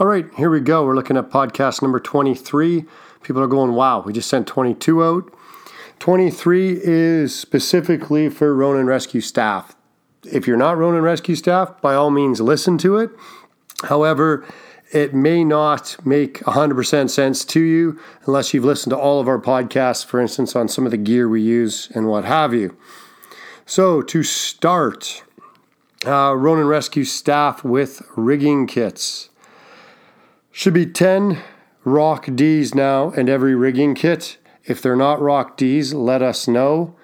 All right, here we go. We're looking at podcast number 23. People are going, wow, we just sent 22 out. 23 is specifically for Ronin Rescue staff. If you're not Ronin Rescue staff, by all means, listen to it. However, it may not make 100% sense to you unless you've listened to all of our podcasts, for instance, on some of the gear we use and what have you. So, to start, uh, Ronin Rescue staff with rigging kits. Should be 10 Rock Ds now and every rigging kit. If they're not Rock Ds, let us know.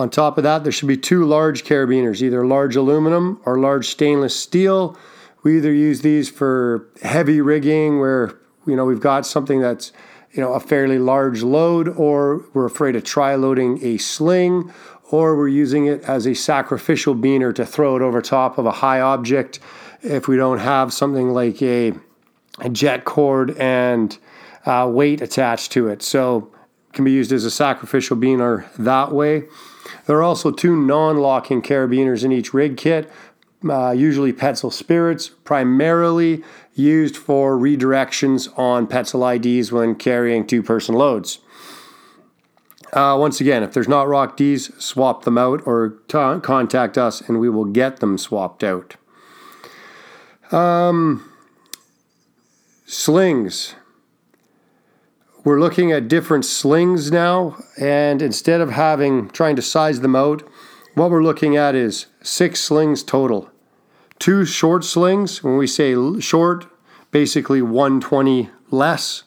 On top of that, there should be two large carabiners, either large aluminum or large stainless steel. We either use these for heavy rigging where you know we've got something that's you know a fairly large load or we're afraid of try loading a sling or we're using it as a sacrificial beaner to throw it over top of a high object if we don't have something like a a jet cord and uh, weight attached to it. So it can be used as a sacrificial beaner that way. There are also two non-locking carabiners in each rig kit, uh, usually Petzl Spirits, primarily used for redirections on Petzl IDs when carrying two-person loads. Uh, once again, if there's not Rock Ds, swap them out or t- contact us and we will get them swapped out. Um, Slings. We're looking at different slings now, and instead of having trying to size them out, what we're looking at is six slings total. Two short slings, when we say short, basically 120 less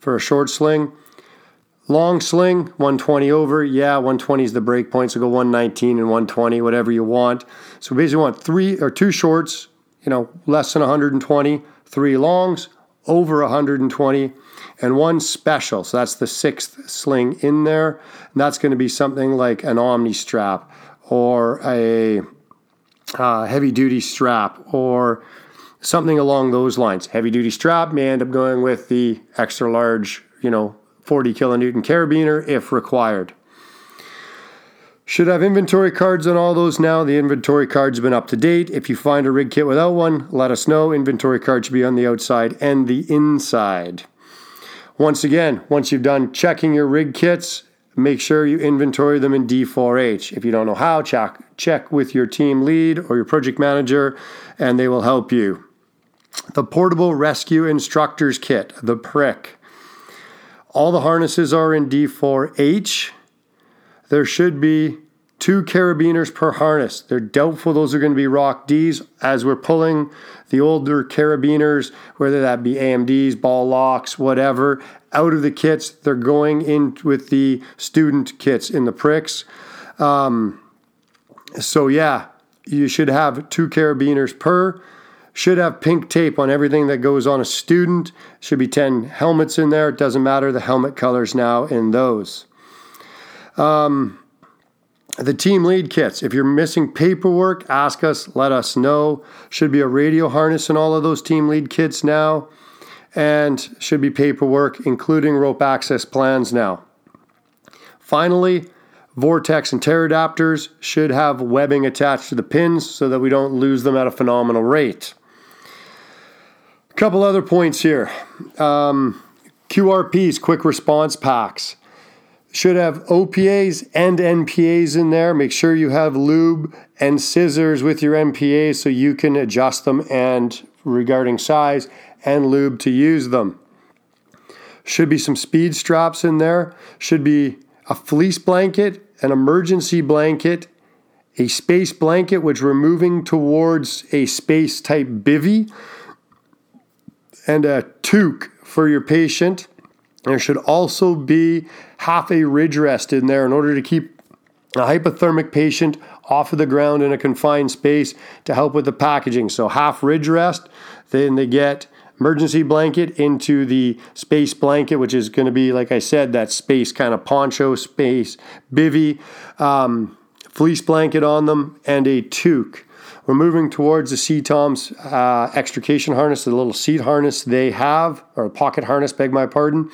for a short sling. Long sling, 120 over. Yeah, 120 is the break point, so go 119 and 120, whatever you want. So basically, we want three or two shorts, you know, less than 120, three longs, over 120 and one special. So that's the sixth sling in there. And that's going to be something like an Omni strap or a uh, heavy duty strap or something along those lines. Heavy duty strap may end up going with the extra large, you know, 40 kilonewton carabiner if required. Should have inventory cards on all those now. The inventory cards been up to date. If you find a rig kit without one, let us know. Inventory card should be on the outside and the inside. Once again, once you've done checking your rig kits, make sure you inventory them in D4H. If you don't know how, check, check with your team lead or your project manager, and they will help you. The Portable Rescue Instructors Kit, the PRIC. All the harnesses are in D4H there should be two carabiners per harness. They're doubtful those are going to be Rock Ds as we're pulling the older carabiners, whether that be AMDs, ball locks, whatever, out of the kits. They're going in with the student kits in the pricks. Um, so, yeah, you should have two carabiners per. Should have pink tape on everything that goes on a student. Should be 10 helmets in there. It doesn't matter the helmet colors now in those. Um, the team lead kits. If you're missing paperwork, ask us, let us know. Should be a radio harness in all of those team lead kits now, and should be paperwork, including rope access plans now. Finally, Vortex and tear adapters should have webbing attached to the pins so that we don't lose them at a phenomenal rate. A couple other points here um, QRPs, quick response packs. Should have OPAs and NPAs in there. Make sure you have lube and scissors with your NPAs so you can adjust them and regarding size and lube to use them. Should be some speed straps in there. Should be a fleece blanket, an emergency blanket, a space blanket, which we're moving towards a space type bivy, and a toque for your patient. There should also be half a ridge rest in there in order to keep a hypothermic patient off of the ground in a confined space to help with the packaging. So half ridge rest, then they get emergency blanket into the space blanket, which is going to be, like I said, that space kind of poncho space bivy, um, fleece blanket on them, and a toque. We're moving towards the CTOM's uh, extrication harness, the little seat harness they have, or pocket harness, beg my pardon.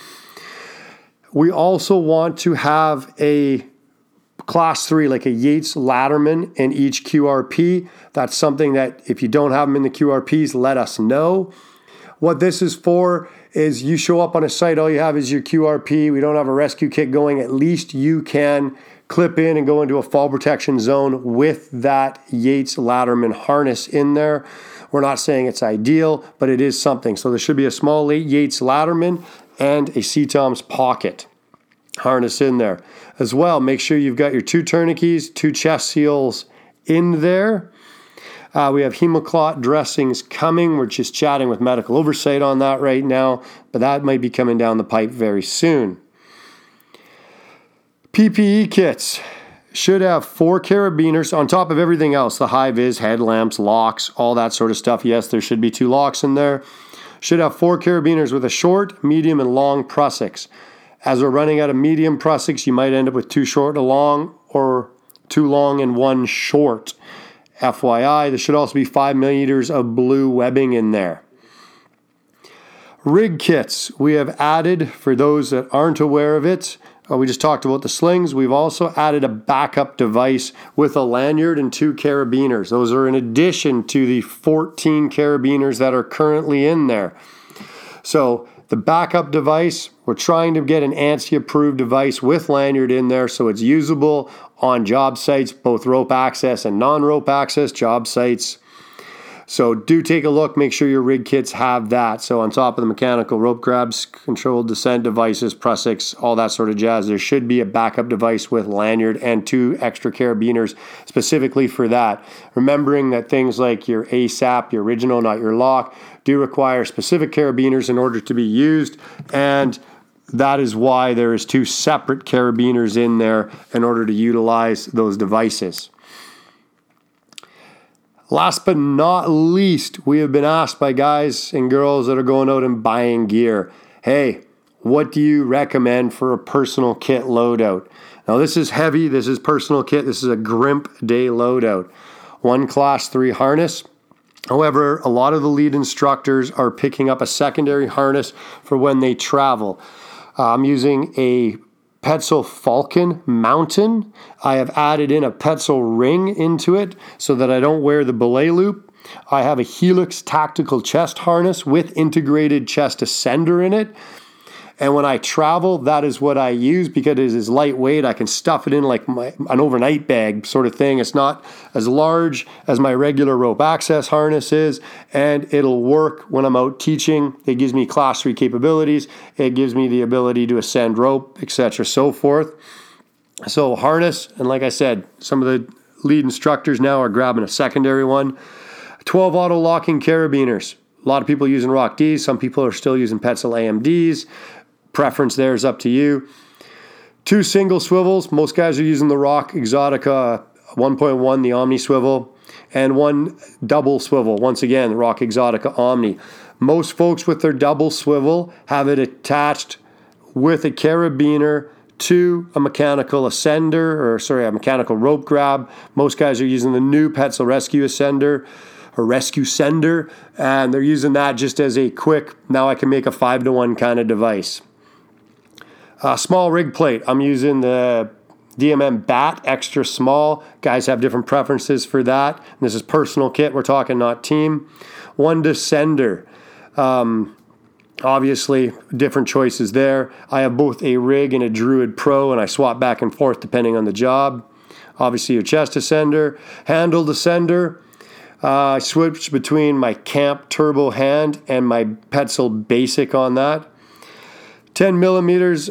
We also want to have a class three, like a Yates Ladderman in each QRP. That's something that if you don't have them in the QRPs, let us know. what this is for is you show up on a site, all you have is your QRP. We don't have a rescue kit going. At least you can clip in and go into a fall protection zone with that Yates Ladderman harness in there. We're not saying it's ideal, but it is something. So there should be a small Yates Ladderman and a CTOM's pocket harness in there. As well, make sure you've got your two tourniquets, two chest seals in there. Uh, we have hemoclot dressings coming. We're just chatting with medical oversight on that right now, but that might be coming down the pipe very soon. PPE kits should have four carabiners on top of everything else the high vis, headlamps, locks, all that sort of stuff. Yes, there should be two locks in there. Should have four carabiners with a short, medium, and long prusiks. As we're running out of medium prusiks, you might end up with two short and a long, or two long and one short. FYI, there should also be five millimeters of blue webbing in there. Rig kits, we have added, for those that aren't aware of it, uh, we just talked about the slings. We've also added a backup device with a lanyard and two carabiners. Those are in addition to the 14 carabiners that are currently in there. So, the backup device, we're trying to get an ANSI approved device with lanyard in there so it's usable on job sites, both rope access and non rope access job sites. So do take a look. Make sure your rig kits have that. So on top of the mechanical rope grabs, controlled descent devices, prusiks, all that sort of jazz, there should be a backup device with lanyard and two extra carabiners specifically for that. Remembering that things like your ASAP, your original, not your lock, do require specific carabiners in order to be used and that is why there is two separate carabiners in there in order to utilize those devices. Last but not least, we have been asked by guys and girls that are going out and buying gear hey, what do you recommend for a personal kit loadout? Now, this is heavy. This is personal kit. This is a Grimp day loadout. One class three harness. However, a lot of the lead instructors are picking up a secondary harness for when they travel. I'm using a Petzl Falcon Mountain. I have added in a Petzl ring into it so that I don't wear the belay loop. I have a Helix tactical chest harness with integrated chest ascender in it. And when I travel, that is what I use because it is lightweight. I can stuff it in like my, an overnight bag sort of thing. It's not as large as my regular rope access harness is, and it'll work when I'm out teaching. It gives me class three capabilities. It gives me the ability to ascend rope, etc., so forth. So harness, and like I said, some of the lead instructors now are grabbing a secondary one. 12 auto locking carabiners. A lot of people using Rock D's. Some people are still using Petzl AMDs preference there is up to you. Two single swivels. Most guys are using the Rock Exotica 1.1, the Omni swivel, and one double swivel. Once again, the Rock Exotica Omni. Most folks with their double swivel have it attached with a carabiner to a mechanical ascender, or sorry, a mechanical rope grab. Most guys are using the new Petzl Rescue Ascender a Rescucender, and they're using that just as a quick, now I can make a five to one kind of device. Uh, small rig plate. I'm using the DMM Bat extra small. Guys have different preferences for that. And this is personal kit. We're talking not team. One descender. Um, obviously, different choices there. I have both a rig and a Druid Pro, and I swap back and forth depending on the job. Obviously, your chest descender, handle descender. Uh, I switch between my Camp Turbo hand and my Petzl Basic on that. 10 millimeters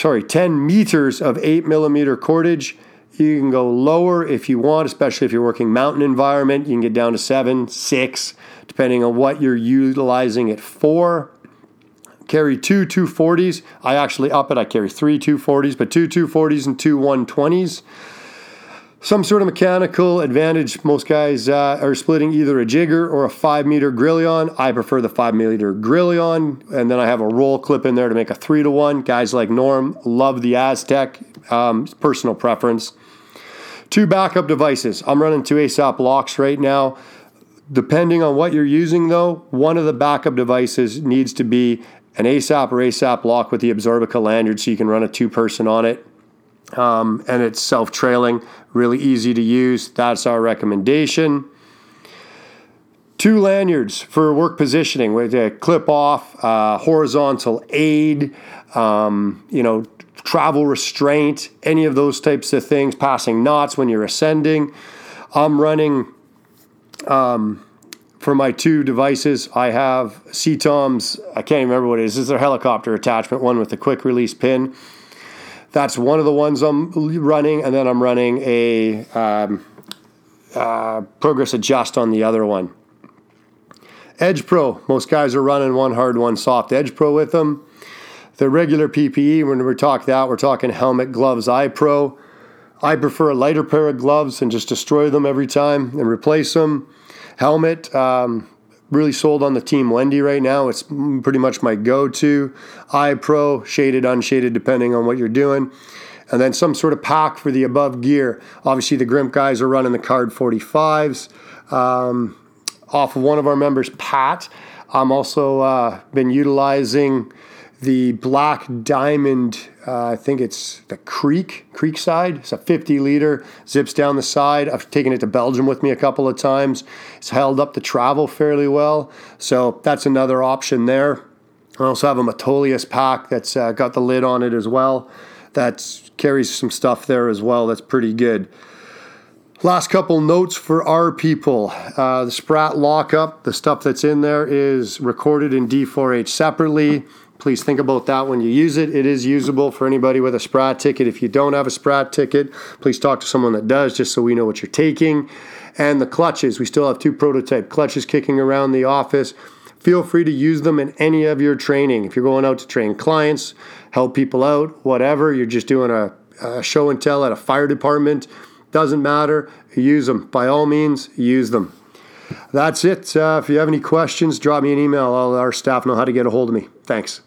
sorry, 10 meters of 8 millimeter cordage. You can go lower if you want, especially if you're working mountain environment. You can get down to 7, 6, depending on what you're utilizing it for. Carry two 240s. I actually up it. I carry three 240s, but two 240s and two 120s some sort of mechanical advantage. Most guys uh, are splitting either a jigger or a five meter Grillon. I prefer the five meter Grillon, and then I have a roll clip in there to make a three to one. Guys like Norm love the Aztek, um, personal preference. Two backup devices. I'm running two ASAP locks right now. Depending on what you're using, though, one of the backup devices needs to be an ASAP or ASAP lock with the Absorbica lanyard so you can run a two person on it um, and it's self trailing, really easy to use. That's our recommendation. Two lanyards for work positioning with a clip off, uh, horizontal aid, um, you know, travel restraint, any of those types of things, passing knots when you're ascending. I'm running um, for my two devices. I have CTOM's, I can't remember what it is. This is a helicopter attachment, one with a quick release pin. That's one of the ones I'm running, and then I'm running a um, uh, Progress Adjust on the other one. Edge Pro, most guys are running one hard, one soft Edge Pro with them. The regular PPE, when we talk that, we're talking helmet, gloves, eye pro. I prefer a lighter pair of gloves and just destroy them every time and replace them. Helmet, um, really sold on the Team Wendy right now. It's pretty much my go to. Eye Pro, shaded, unshaded, depending on what you're doing. And then some sort of pack for the above gear. Obviously, the Grimp guys are running the Card 45s. Um, off of one of our members, Pat, I'm also uh, been utilizing the Black Diamond, uh, I think it's the Creek, Creekside. It's a 50 liter, zips down the side. I've taken it to Belgium with me a couple of times. It's held up the travel fairly well. So that's another option there. I also have a Metolius pack that's uh, got the lid on it as well. That carries some stuff there as well. That's pretty good. Last couple notes for our people. Uh, the Sprat lockup, the stuff that's in there is recorded in D4H separately. Please think about that when you use it. It is usable for anybody with a Sprat ticket. If you don't have a Sprat ticket, please talk to someone that does just so we know what you're taking. And the clutches, we still have two prototype clutches kicking around the office. Feel free to use them in any of your training. If you're going out to train clients, help people out, whatever, you're just doing a, a show and tell at a fire department, doesn't matter. Use them. By all means, use them. That's it. Uh, if you have any questions, drop me an email. All our staff know how to get a hold of me. Thanks.